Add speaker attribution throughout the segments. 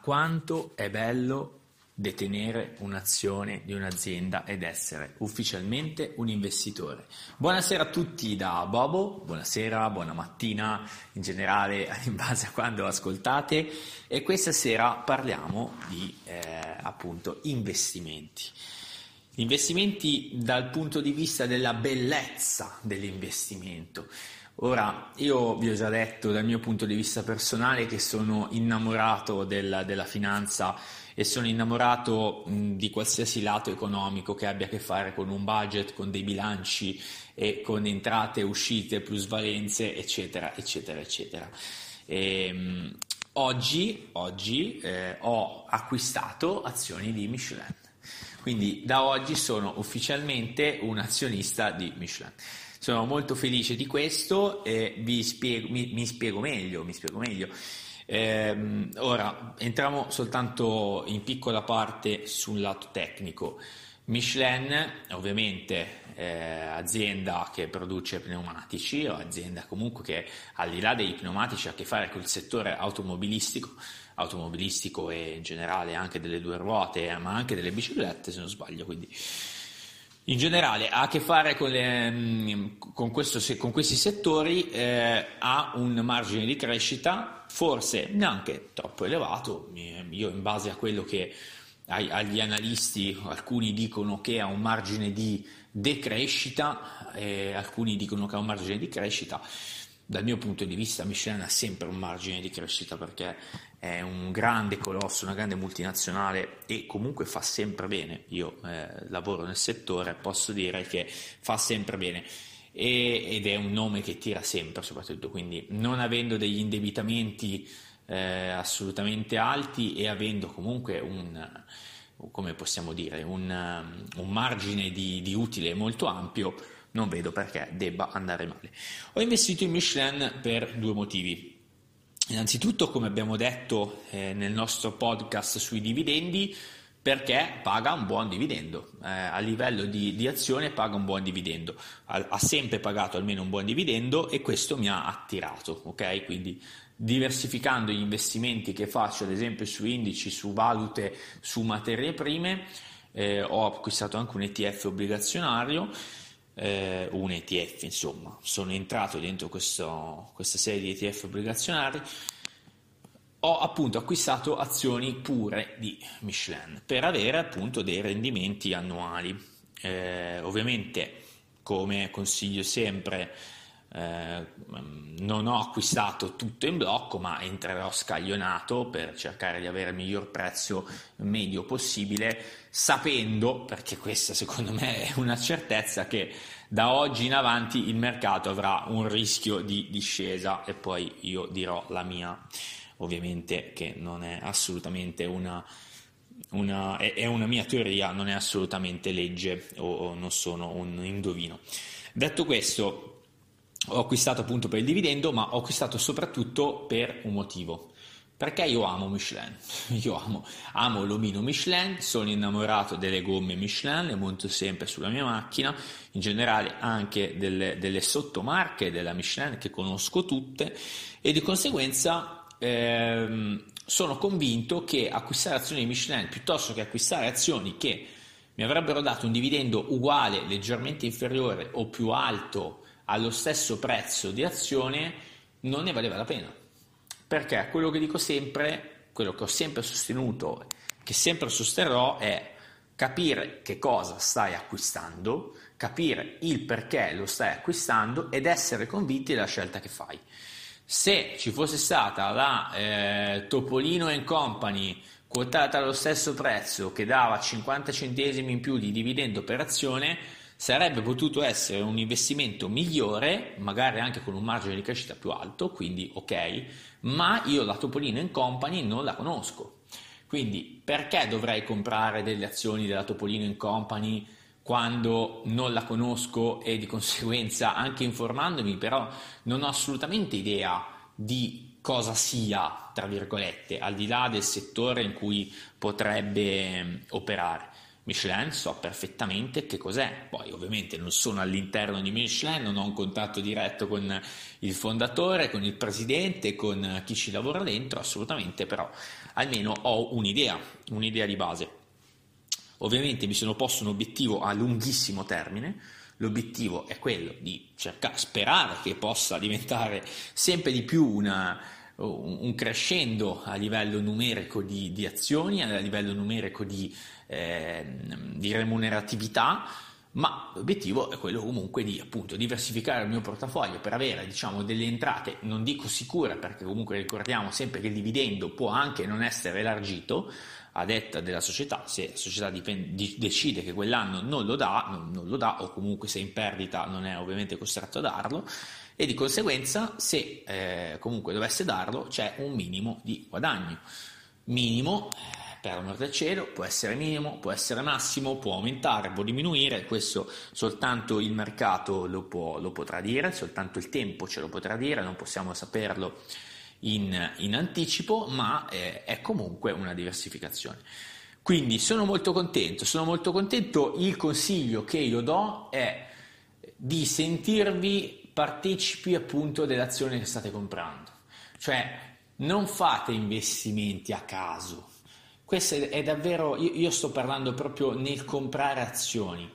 Speaker 1: Quanto è bello detenere un'azione di un'azienda ed essere ufficialmente un investitore. Buonasera a tutti da Bobo, buonasera, buona mattina, in generale in base a quando ascoltate e questa sera parliamo di eh, appunto investimenti. Investimenti dal punto di vista della bellezza dell'investimento. Ora, io vi ho già detto dal mio punto di vista personale che sono innamorato della, della finanza e sono innamorato mh, di qualsiasi lato economico che abbia a che fare con un budget, con dei bilanci e con entrate, uscite, plusvalenze, eccetera, eccetera, eccetera. E, mh, oggi, oggi eh, ho acquistato azioni di Michelin. Quindi da oggi sono ufficialmente un azionista di Michelin. Sono molto felice di questo e vi spiego, mi, mi spiego meglio. Mi spiego meglio. Eh, ora entriamo soltanto in piccola parte sul lato tecnico. Michelin, ovviamente, eh, azienda che produce pneumatici, o azienda comunque che al di là dei pneumatici ha a che fare col settore automobilistico, automobilistico e in generale anche delle due ruote, ma anche delle biciclette, se non sbaglio. Quindi in generale ha a che fare con, le, mm, con, questo, con questi settori, eh, ha un margine di crescita forse neanche troppo elevato, io in base a quello che agli analisti alcuni dicono che ha un margine di decrescita e alcuni dicono che ha un margine di crescita. Dal mio punto di vista Michelin ha sempre un margine di crescita perché è un grande colosso, una grande multinazionale e comunque fa sempre bene. Io eh, lavoro nel settore, posso dire che fa sempre bene e, ed è un nome che tira sempre soprattutto, quindi non avendo degli indebitamenti eh, assolutamente alti e avendo comunque un come possiamo dire, un, un margine di, di utile molto ampio, non vedo perché debba andare male. Ho investito in Michelin per due motivi. Innanzitutto, come abbiamo detto eh, nel nostro podcast sui dividendi, perché paga un buon dividendo, eh, a livello di, di, azione paga un buon dividendo, ha, ha, sempre pagato almeno un buon dividendo e questo mi ha attirato, ok? Quindi diversificando gli investimenti che faccio, ad esempio su indici, su valute, su materie prime, eh, ho acquistato anche un ETF obbligazionario eh, un ETF, insomma, sono entrato dentro questo, questa serie di ETF obbligazionari, ho appunto acquistato azioni pure di Michelin per avere appunto dei rendimenti annuali. Eh, ovviamente, come consiglio sempre, eh, non ho acquistato tutto in blocco, ma entrerò scaglionato per cercare di avere il miglior prezzo medio possibile, sapendo, perché questa secondo me è una certezza, che da oggi in avanti il mercato avrà un rischio di discesa e poi io dirò la mia, ovviamente che non è assolutamente una... Una, è, una mia teoria, non è assolutamente legge o, o non sono un indovino. Detto questo, ho acquistato appunto per il dividendo, ma ho acquistato soprattutto per un motivo. Perché io amo Michelin, io amo, amo l'omino Michelin, sono innamorato delle gomme Michelin, le monto sempre sulla mia macchina, in generale anche delle, delle sottomarche della Michelin che conosco tutte e di conseguenza ehm, sono convinto che acquistare azioni Michelin piuttosto che acquistare azioni che mi avrebbero dato un dividendo uguale, leggermente inferiore o più alto allo stesso prezzo di azione non ne valeva la pena. Perché quello che dico sempre, quello che ho sempre sostenuto, che sempre sosterrò è capire che cosa stai acquistando, capire il perché lo stai acquistando ed essere convinti della scelta che fai. Se ci fosse stata la eh, Topolino Company quotata allo stesso prezzo che dava 50 centesimi in più di dividendo per azione, sarebbe potuto essere un investimento migliore, magari anche con un margine di crescita più alto, quindi ok, ma io la Topolino Company non la conosco. Quindi perché dovrei comprare delle azioni della Topolino Company quando non la conosco e di conseguenza anche informandomi, però non ho assolutamente idea di cosa sia, tra virgolette, al di là del settore in cui potrebbe operare. Michelin so perfettamente che cos'è, poi ovviamente non sono all'interno di Michelin, non ho un contatto diretto con il fondatore, con il presidente, con chi ci lavora dentro, assolutamente, però almeno ho un'idea, un'idea di base. Ovviamente mi sono posto un obiettivo a lunghissimo termine, l'obiettivo è quello di cercare, sperare che possa diventare sempre di più una, un crescendo a livello numerico di, di azioni, a livello numerico di, eh, di remuneratività, ma l'obiettivo è quello comunque di appunto diversificare il mio portafoglio per avere diciamo delle entrate, non dico sicure perché comunque ricordiamo sempre che il dividendo può anche non essere elargito a detta della società, se la società dipende, decide che quell'anno non lo dà, non, non lo dà o comunque se è in perdita non è ovviamente costretto a darlo e di conseguenza se eh, comunque dovesse darlo c'è un minimo di guadagno. Minimo, eh, per amor del cielo, può essere minimo, può essere massimo, può aumentare, può diminuire, questo soltanto il mercato lo, può, lo potrà dire, soltanto il tempo ce lo potrà dire, non possiamo saperlo in, in anticipo, ma eh, è comunque una diversificazione. Quindi sono molto contento, sono molto contento, il consiglio che io do è di sentirvi partecipi appunto dell'azione che state comprando. Cioè non fate investimenti a caso. Questo è davvero, io, io sto parlando proprio nel comprare azioni.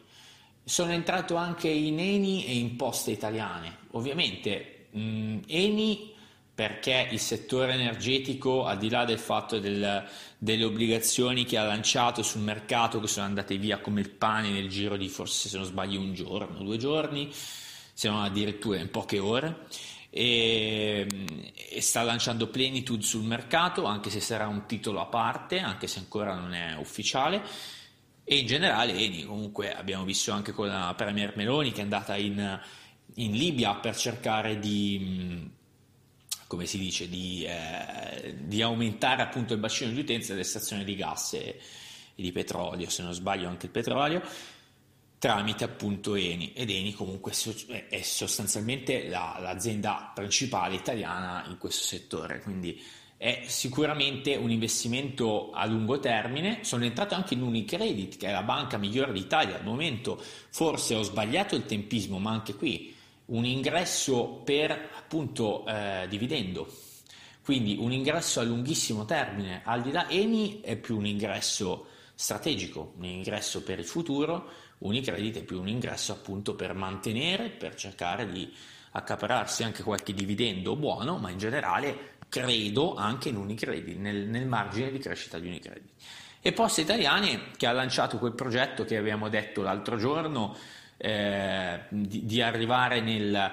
Speaker 1: Sono entrato anche in Eni e in Poste Italiane. Ovviamente mh, Eni perché il settore energetico, al di là del fatto del, delle obbligazioni che ha lanciato sul mercato, che sono andate via come il pane nel giro di forse se non sbaglio un giorno, due giorni, se non addirittura in poche ore. E, e, sta lanciando Plenitude sul mercato, anche se sarà un titolo a parte, anche se ancora non è ufficiale. E in generale, Eni, comunque abbiamo visto anche con la Premier Meloni che è andata in, in Libia per cercare di, come si dice, di, eh, di, aumentare appunto il bacino di utenza delle stazioni di gas e, e di petrolio, se non sbaglio anche il petrolio tramite appunto Eni ed Eni comunque è sostanzialmente la, l'azienda principale italiana in questo settore, quindi è sicuramente un investimento a lungo termine. Sono entrato anche in Unicredit, che è la banca migliore d'Italia al momento. Forse ho sbagliato il tempismo, ma anche qui un ingresso per appunto eh, dividendo. Quindi un ingresso a lunghissimo termine. Al di là Eni è più un ingresso strategico, un ingresso per il futuro Unicredit è più un ingresso appunto per mantenere, per cercare di accapararsi anche qualche dividendo buono, ma in generale credo anche in Unicredit, nel, nel margine di crescita di Unicredit. E Poste Italiane che ha lanciato quel progetto che abbiamo detto l'altro giorno eh, di, di, arrivare nel,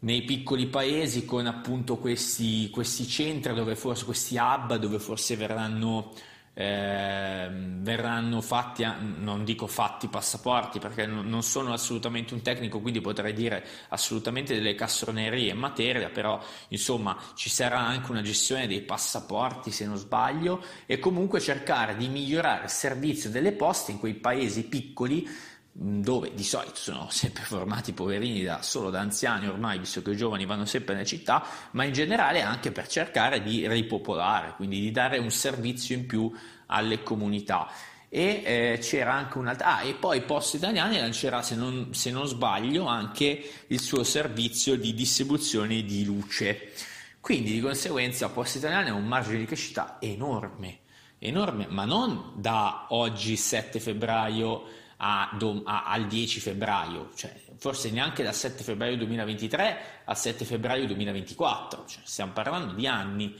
Speaker 1: nei piccoli paesi con appunto questi, questi centri dove forse questi hub dove forse verranno eh, verranno fatti, non dico fatti passaporti perché non sono assolutamente un tecnico, quindi potrei dire assolutamente delle castronerie in materia, però insomma ci sarà anche una gestione dei passaporti se non sbaglio e comunque cercare di migliorare il servizio delle poste in quei paesi piccoli dove di solito sono sempre formati poverini da, solo da anziani ormai, visto che i giovani vanno sempre nelle città, ma in generale anche per cercare di ripopolare, quindi di dare un servizio in più alle comunità. E eh, c'era anche un'altra. Ah, e poi Poste Italiane lancerà, se non, se non sbaglio, anche il suo servizio di distribuzione di luce. Quindi di conseguenza Poste Italiane ha un margine di crescita enorme, enorme, ma non da oggi 7 febbraio a, a, al 10 febbraio, cioè forse neanche dal 7 febbraio 2023 al 7 febbraio 2024, cioè, stiamo parlando di anni.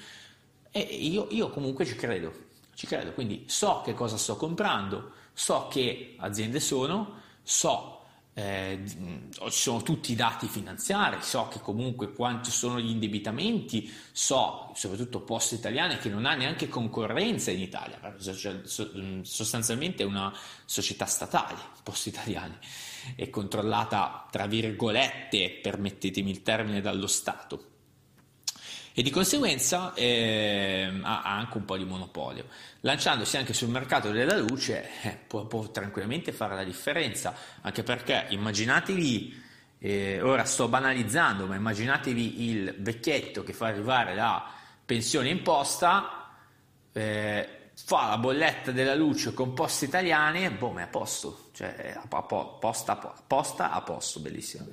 Speaker 1: E io, io comunque ci credo, ci credo, quindi so che cosa sto comprando, so che aziende sono, so eh, ci sono tutti i dati finanziari, so che comunque quanti sono gli indebitamenti, so soprattutto Poste Italiane che non ha neanche concorrenza in Italia, cioè, sostanzialmente è una società statale, Poste Italiane, è controllata tra virgolette, permettetemi il termine, dallo Stato e di conseguenza eh, ha, anche un po' di monopolio. Lanciandosi anche sul mercato della luce eh, può, può, tranquillamente fare la differenza, anche perché immaginatevi, eh, ora sto banalizzando, ma immaginatevi il vecchietto che fa arrivare la pensione imposta, fa la bolletta della luce con poste italiane, ma è a posto, cioè a posta, posta a posto, bellissimo.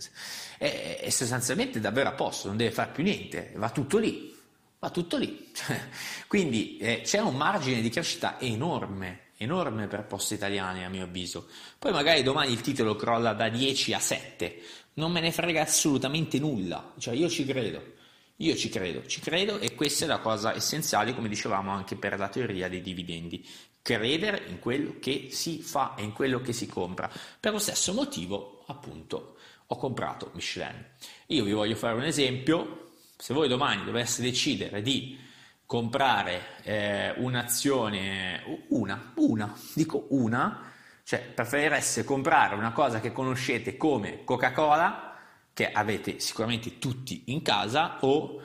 Speaker 1: È, è sostanzialmente davvero a posto, non deve fare più niente, va tutto lì, va tutto lì. Quindi eh, c'è un margine di crescita enorme, enorme per poste italiane a mio avviso. Poi magari domani il titolo crolla da 10 a 7, non me ne frega assolutamente nulla, cioè io ci credo. Io ci credo, ci credo e questa è la cosa essenziale, come dicevamo anche per la teoria dei dividendi. Credere in quello che si fa e in quello che si compra. Per lo stesso motivo, appunto, ho comprato Michelin. Io vi voglio fare un esempio. Se voi domani doveste decidere di comprare eh, un'azione, una, una, dico una, cioè preferireste comprare una cosa che conoscete come Coca-Cola che avete sicuramente tutti in casa o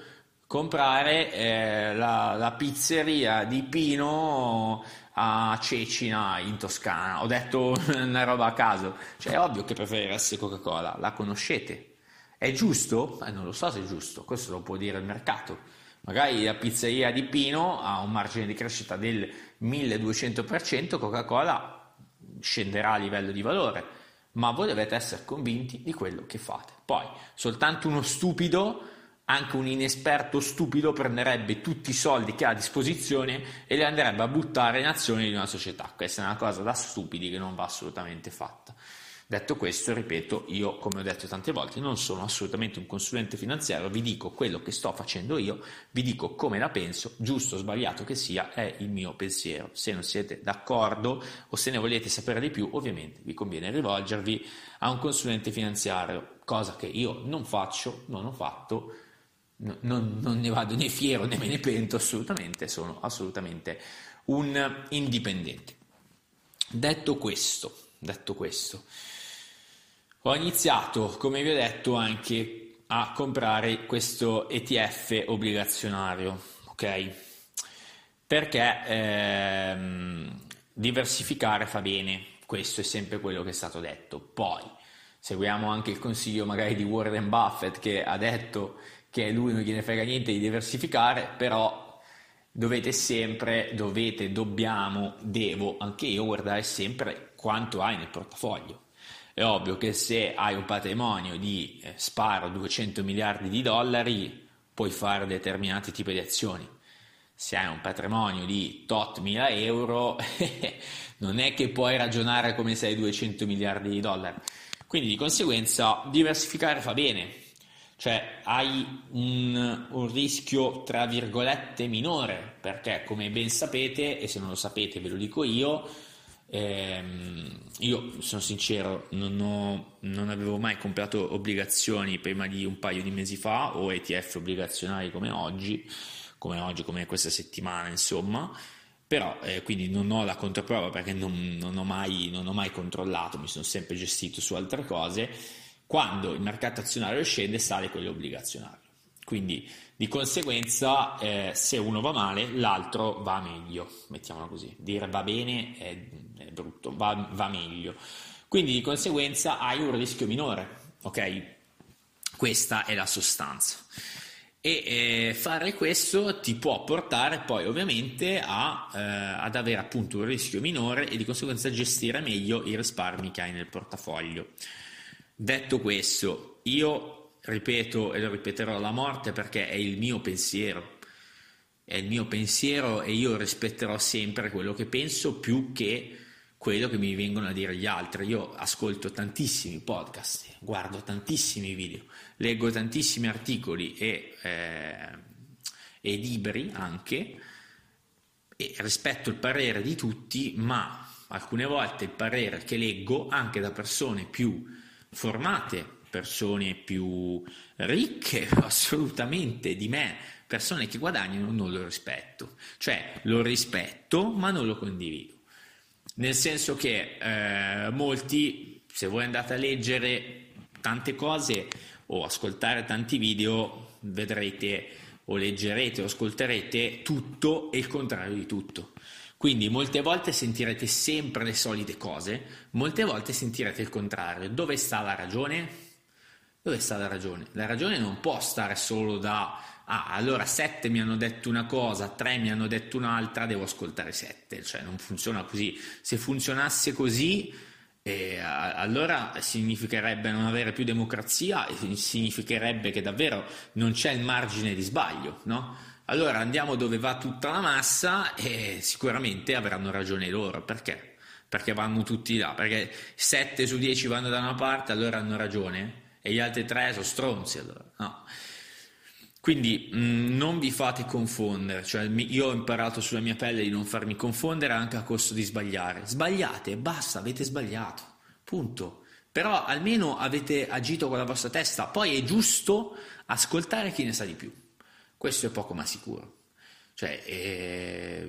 Speaker 1: comprare eh, la, la, pizzeria di Pino a Cecina in Toscana. Ho detto una roba a caso, cioè è ovvio che preferireste Coca-Cola, la conoscete. È giusto? Eh, non lo so se è giusto, questo lo può dire il mercato. Magari la pizzeria di Pino ha un margine di crescita del 1200%, Coca-Cola scenderà a livello di valore ma voi dovete essere convinti di quello che fate. Poi, soltanto uno stupido, anche un inesperto stupido, prenderebbe tutti i soldi che ha a disposizione e li andrebbe a buttare in azioni di una società. Questa è una cosa da stupidi che non va assolutamente fatta. Detto questo, ripeto, io come ho detto tante volte non sono assolutamente un consulente finanziario, vi dico quello che sto facendo io, vi dico come la penso, giusto o sbagliato che sia, è il mio pensiero. Se non siete d'accordo o se ne volete sapere di più, ovviamente vi conviene rivolgervi a un consulente finanziario, cosa che io non faccio, non ho fatto, non, non ne vado né fiero né me ne pento assolutamente, sono assolutamente un indipendente. Detto questo, detto questo, ho iniziato, come vi ho detto, anche a comprare questo ETF obbligazionario, ok? Perché ehm, diversificare fa bene, questo è sempre quello che è stato detto. Poi seguiamo anche il consiglio magari di Warren Buffett che ha detto che lui non gliene frega niente di diversificare, però dovete sempre, dovete, dobbiamo, devo, anche io guardare sempre quanto hai nel portafoglio è ovvio che se hai un patrimonio di eh, sparo 200 miliardi di dollari puoi fare determinati tipi di azioni. Se hai un patrimonio di tot mila euro non è che puoi ragionare come se hai 200 miliardi di dollari. Quindi di conseguenza diversificare fa bene, cioè hai un, un, rischio tra virgolette minore perché come ben sapete e se non lo sapete ve lo dico io Ehm, io sono sincero, non, ho, non, avevo mai comprato obbligazioni prima di un paio di mesi fa o ETF obbligazionari come oggi, come oggi, come questa settimana, insomma. Però eh, quindi non ho la controprova perché non, non, ho mai, non ho mai controllato, mi sono sempre gestito su altre cose. Quando il mercato azionario scende, sale quello obbligazionario. Quindi di conseguenza, eh, se uno va male, l'altro va meglio, mettiamola così. Dire va bene è, è brutto, va, va, meglio. Quindi di conseguenza hai un rischio minore, ok? Questa è la sostanza. E eh, fare questo ti può portare poi ovviamente a, eh, ad avere appunto un rischio minore e di conseguenza gestire meglio i risparmi che hai nel portafoglio. Detto questo, io ripeto e lo ripeterò la morte perché è il mio pensiero. È il mio pensiero e io rispetterò sempre quello che penso più che quello che mi vengono a dire gli altri. Io ascolto tantissimi podcast, guardo tantissimi video, leggo tantissimi articoli e, eh, e libri anche e rispetto il parere di tutti, ma alcune volte il parere che leggo anche da persone più formate persone più ricche assolutamente di me, persone che guadagnano, non lo rispetto. Cioè lo rispetto ma non lo condivido. Nel senso che eh, molti, se voi andate a leggere tante cose o ascoltare tanti video, vedrete o leggerete o ascolterete tutto e il contrario di tutto. Quindi molte volte sentirete sempre le solite cose, molte volte sentirete il contrario. Dove sta la ragione? Dove sta la ragione? La ragione non può stare solo da ah, allora sette mi hanno detto una cosa, tre mi hanno detto un'altra, devo ascoltare sette, cioè non funziona così. Se funzionasse così, eh, allora significherebbe non avere più democrazia e significherebbe che davvero non c'è il margine di sbaglio, no? Allora andiamo dove va tutta la massa e sicuramente avranno ragione loro, perché? Perché vanno tutti là, perché 7 su 10 vanno da una parte, allora hanno ragione e gli altri 3 sono stronzi, allora no. Quindi mh, mm, non vi fate confondere, cioè io ho imparato sulla mia pelle di non farmi confondere anche a costo di sbagliare. Sbagliate, basta, avete sbagliato, punto. Però almeno avete agito con la vostra testa, poi è giusto ascoltare chi ne sa di più. Questo è poco ma sicuro. Cioè, è,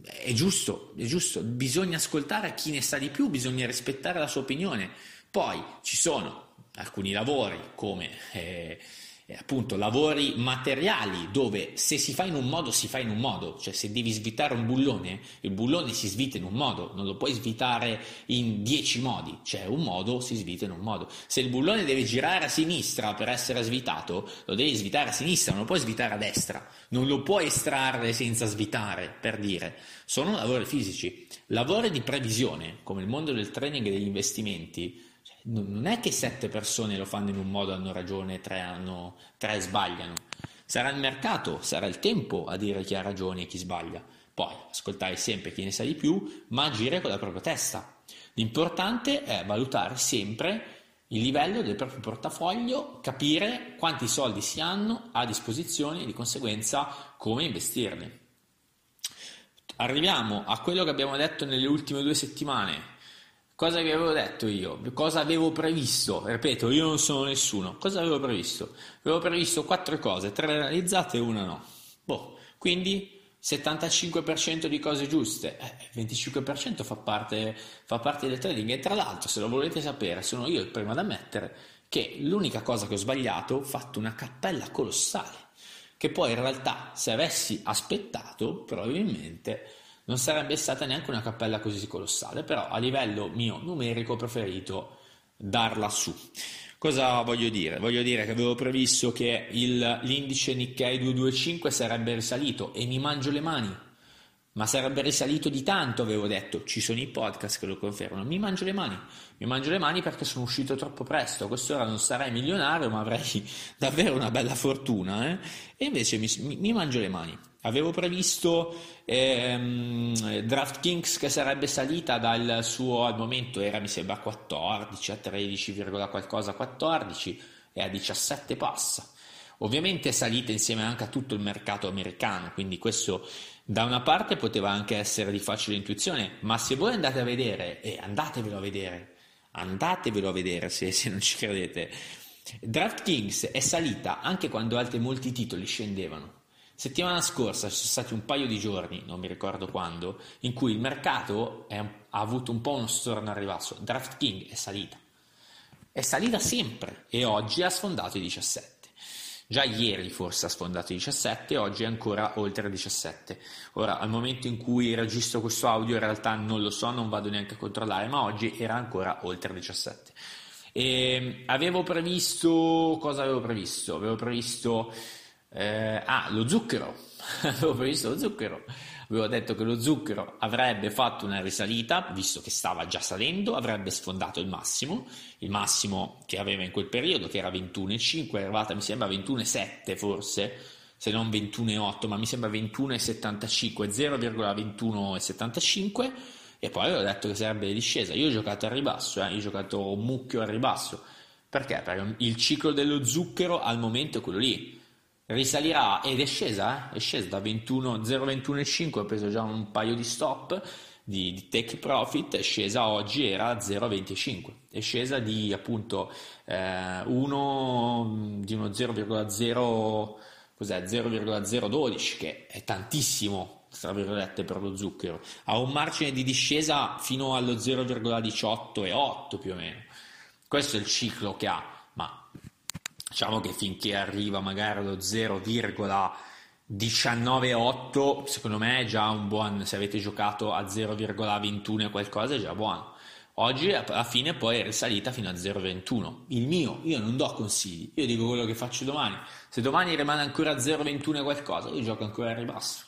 Speaker 1: è giusto, è giusto, bisogna ascoltare chi ne sa di più, bisogna rispettare la sua opinione. Poi ci sono alcuni lavori come... Eh, eh, appunto lavori materiali dove se si fa in un modo si fa in un modo, cioè se devi svitare un bullone, il bullone si svita in un modo, non lo puoi svitare in dieci modi, cioè un modo si svita in un modo. Se il bullone deve girare a sinistra per essere svitato, lo devi svitare a sinistra, non lo puoi svitare a destra, non lo puoi estrarre senza svitare, per dire. Sono lavori fisici. Lavori di previsione, come il mondo del training e degli investimenti, non è che sette persone lo fanno in un modo hanno ragione, tre, hanno, tre sbagliano. Sarà il mercato, sarà il tempo a dire chi ha ragione e chi sbaglia. Poi ascoltare sempre chi ne sa di più, ma agire con la propria testa. L'importante è valutare sempre il livello del proprio portafoglio, capire quanti soldi si hanno a disposizione e di conseguenza come investirli. Arriviamo a quello che abbiamo detto nelle ultime due settimane, Cosa vi avevo detto io? Cosa avevo previsto? Ripeto, io non sono nessuno. Cosa avevo previsto? Avevo previsto quattro cose, tre realizzate e una no. Boh, quindi 75% di cose giuste, eh, 25% fa parte, fa parte del trading e tra l'altro se lo volete sapere sono io il primo ad ammettere che l'unica cosa che ho sbagliato ho fatto una cappella colossale che poi in realtà se avessi aspettato probabilmente non sarebbe stata neanche una cappella così colossale, però a livello mio numerico ho preferito darla su. Cosa voglio dire? Voglio dire che avevo previsto che il, l'indice Nikkei 225 sarebbe risalito e mi mangio le mani, ma sarebbe risalito di tanto, avevo detto, ci sono i podcast che lo confermano, mi mangio le mani, mi mangio le mani perché sono uscito troppo presto, a quest'ora non sarei milionario, ma avrei davvero una bella fortuna, eh? e invece mi, mi, mi mangio le mani. Avevo previsto ehm, DraftKings che sarebbe salita dal suo al momento era mi sembra 14 a 13, qualcosa 14 e a 17 passa. Ovviamente è salita insieme anche a tutto il mercato americano, quindi questo da una parte poteva anche essere di facile intuizione, ma se voi andate a vedere, e andatevelo a vedere, andatevelo a vedere se, se non ci credete, DraftKings è salita anche quando altri molti titoli scendevano. Settimana scorsa ci sono stati un paio di giorni, non mi ricordo quando, in cui il mercato è, ha avuto un po' uno storno al ribasso. DraftKings è salita. È salita sempre e oggi ha sfondato i 17. Già ieri forse ha sfondato i 17, oggi è ancora oltre i 17. Ora, al momento in cui registro questo audio, in realtà non lo so, non vado neanche a controllare, ma oggi era ancora oltre i 17. E avevo previsto, cosa avevo previsto? Avevo previsto eh, ah, lo zucchero. Avevo previsto lo zucchero. Avevo detto che lo zucchero avrebbe fatto una risalita, visto che stava già salendo, avrebbe sfondato il massimo, il massimo che aveva in quel periodo, che era 21,5, è arrivata mi sembra 21,7 forse, se non 21,8, ma mi sembra 21,75, 0,21,75 e poi avevo detto che sarebbe discesa. Io ho giocato al ribasso, eh? io ho giocato mucchio al ribasso. Perché? Perché il ciclo dello zucchero al momento è quello lì risalirà ed è scesa, eh? è scesa da 21, 0,21,5 ho preso già un paio di stop di, di take profit, è scesa oggi era 0,25, è scesa di appunto eh, 1, di uno 0,0 cos'è? 0,012 che è tantissimo tra virgolette per lo zucchero. Ha un margine di discesa fino allo 0,18 e 8 più o meno. Questo è il ciclo che ha diciamo che finché arriva magari allo 0,198 secondo me è già un buon se avete giocato a 0,21 e qualcosa è già buono Oggi alla fine poi è risalita fino a 0,21. Il mio, io non do consigli, io dico quello che faccio domani. Se domani rimane ancora a 0,21 qualcosa, io gioco ancora a ribasso.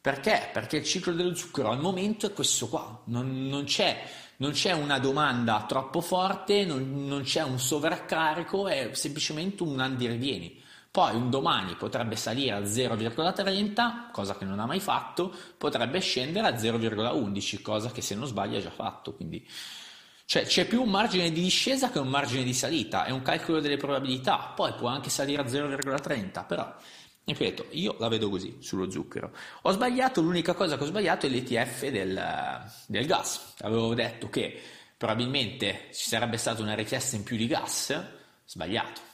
Speaker 1: Perché? Perché il ciclo dello zucchero al momento è questo qua, non, non, c'è, non c'è, una domanda troppo forte, non, non, c'è un sovraccarico, è semplicemente un andirivieni. Poi un domani potrebbe salire a 0,30, cosa che non ha mai fatto, potrebbe scendere a 0,11, cosa che se non sbaglio ha già fatto. Quindi cioè, c'è più un margine di discesa che un margine di salita, è un calcolo delle probabilità. Poi può anche salire a 0,30, però ripeto, io la vedo così sullo zucchero. Ho sbagliato, l'unica cosa che ho sbagliato è l'ETF del, del gas. Avevo detto che probabilmente ci sarebbe stata una richiesta in più di gas, sbagliato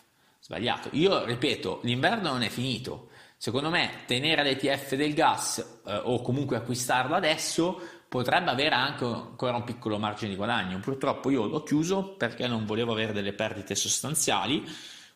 Speaker 1: Sbagliato. Io ripeto, l'inverno non è finito. Secondo me tenere l'ETF del gas eh, o comunque acquistarlo adesso potrebbe avere anche ancora un piccolo margine di guadagno. Purtroppo io l'ho chiuso perché non volevo avere delle perdite sostanziali,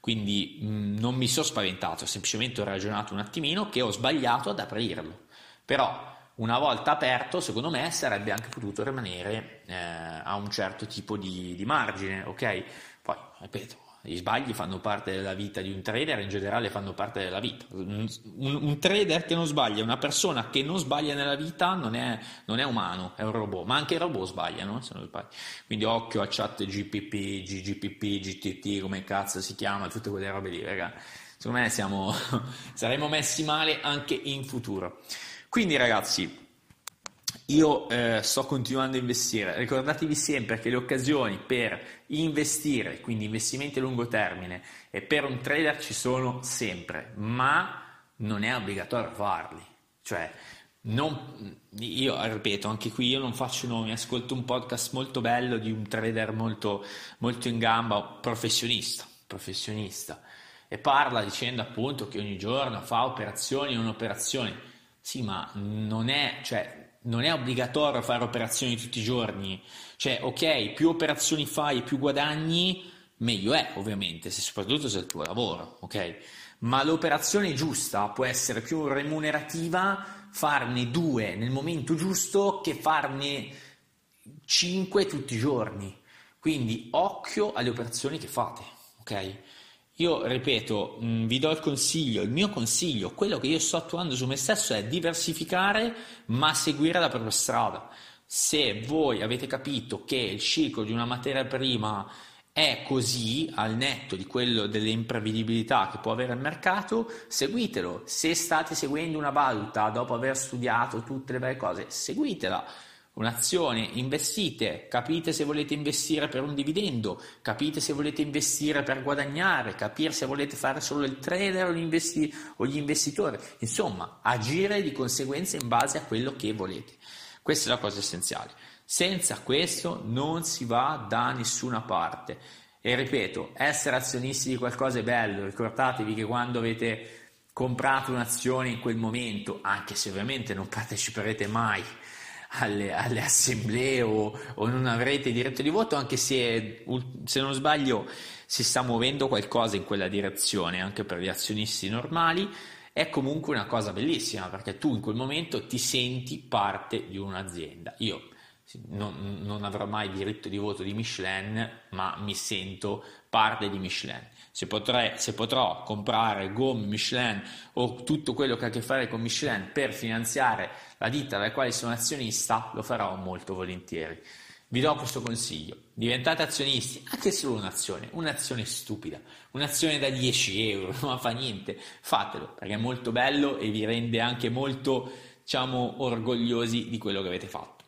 Speaker 1: quindi mh, mm, non mi sono spaventato, semplicemente ho ragionato un attimino che ho sbagliato ad aprirlo. Però una volta aperto, secondo me, sarebbe anche potuto rimanere eh, a un certo tipo di, di margine, ok? Poi, ripeto, gli sbagli fanno parte della vita di un trader, in generale fanno parte della vita. Un, un, un trader che non sbaglia, una persona che non sbaglia nella vita non è, non è umano, è un robot, ma anche i robot sbagliano, se non sbaglio. Quindi occhio a chat GPP, GGPP, GTT, come cazzo si chiama, tutte quelle robe lì, raga. Secondo me siamo, saremo messi male anche in futuro. Quindi ragazzi, io eh, sto continuando a investire. Ricordatevi sempre che le occasioni per investire, quindi investimenti a lungo termine, e per un trader ci sono sempre, ma non è obbligatorio farli. Cioè, non, io ripeto, anche qui io non faccio nomi, ascolto un podcast molto bello di un trader molto, molto in gamba, professionista, professionista, e parla dicendo appunto che ogni giorno fa operazioni e non operazioni. Sì, ma non è, cioè, non è obbligatorio fare operazioni tutti i giorni. Cioè, ok, più operazioni fai, più guadagni, meglio è, ovviamente, se soprattutto se è il tuo lavoro, ok? Ma l'operazione giusta può essere più remunerativa farne due nel momento giusto che farne cinque tutti i giorni. Quindi occhio alle operazioni che fate, ok? Io ripeto, mm, vi do il consiglio, il mio consiglio, quello che io sto attuando su me stesso è diversificare ma seguire la propria strada. Se voi avete capito che il ciclo di una materia prima è così al netto di quello delle imprevedibilità che può avere il mercato, seguitelo. Se state seguendo una valuta dopo aver studiato tutte le varie cose, seguitela un'azione, investite, capite se volete investire per un dividendo, capite se volete investire per guadagnare, capire se volete fare solo il trader o gli, investi- o gli investitori, insomma, agire di conseguenza in base a quello che volete. Questa è la cosa essenziale. Senza questo non si va da nessuna parte. E ripeto, essere azionisti di qualcosa è bello, ricordatevi che quando avete comprato un'azione in quel momento, anche se ovviamente non parteciperete mai alle, alle assemblee o, o, non avrete diritto di voto, anche se, se non sbaglio si sta muovendo qualcosa in quella direzione anche per gli azionisti normali. È comunque una cosa bellissima perché tu in quel momento ti senti parte di un'azienda. Io non, non, avrò mai diritto di voto di Michelin, ma mi sento parte di Michelin. Se, potrei, se potrò comprare gomme Michelin o tutto quello che ha a che fare con Michelin per finanziare la ditta della quale sono azionista, lo farò molto volentieri. Vi do questo consiglio, diventate azionisti, anche solo un'azione, un'azione stupida, un'azione da 10 euro, non fa niente, fatelo perché è molto bello e vi rende anche molto, diciamo, orgogliosi di quello che avete fatto.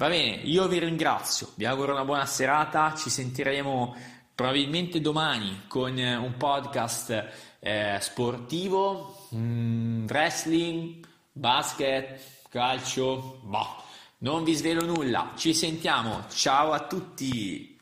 Speaker 1: Va bene, io vi ringrazio, vi auguro una buona serata, ci sentiremo probabilmente domani con un podcast eh, sportivo, mm, wrestling, basket, calcio, boh, non vi svelo nulla, ci sentiamo, ciao a tutti!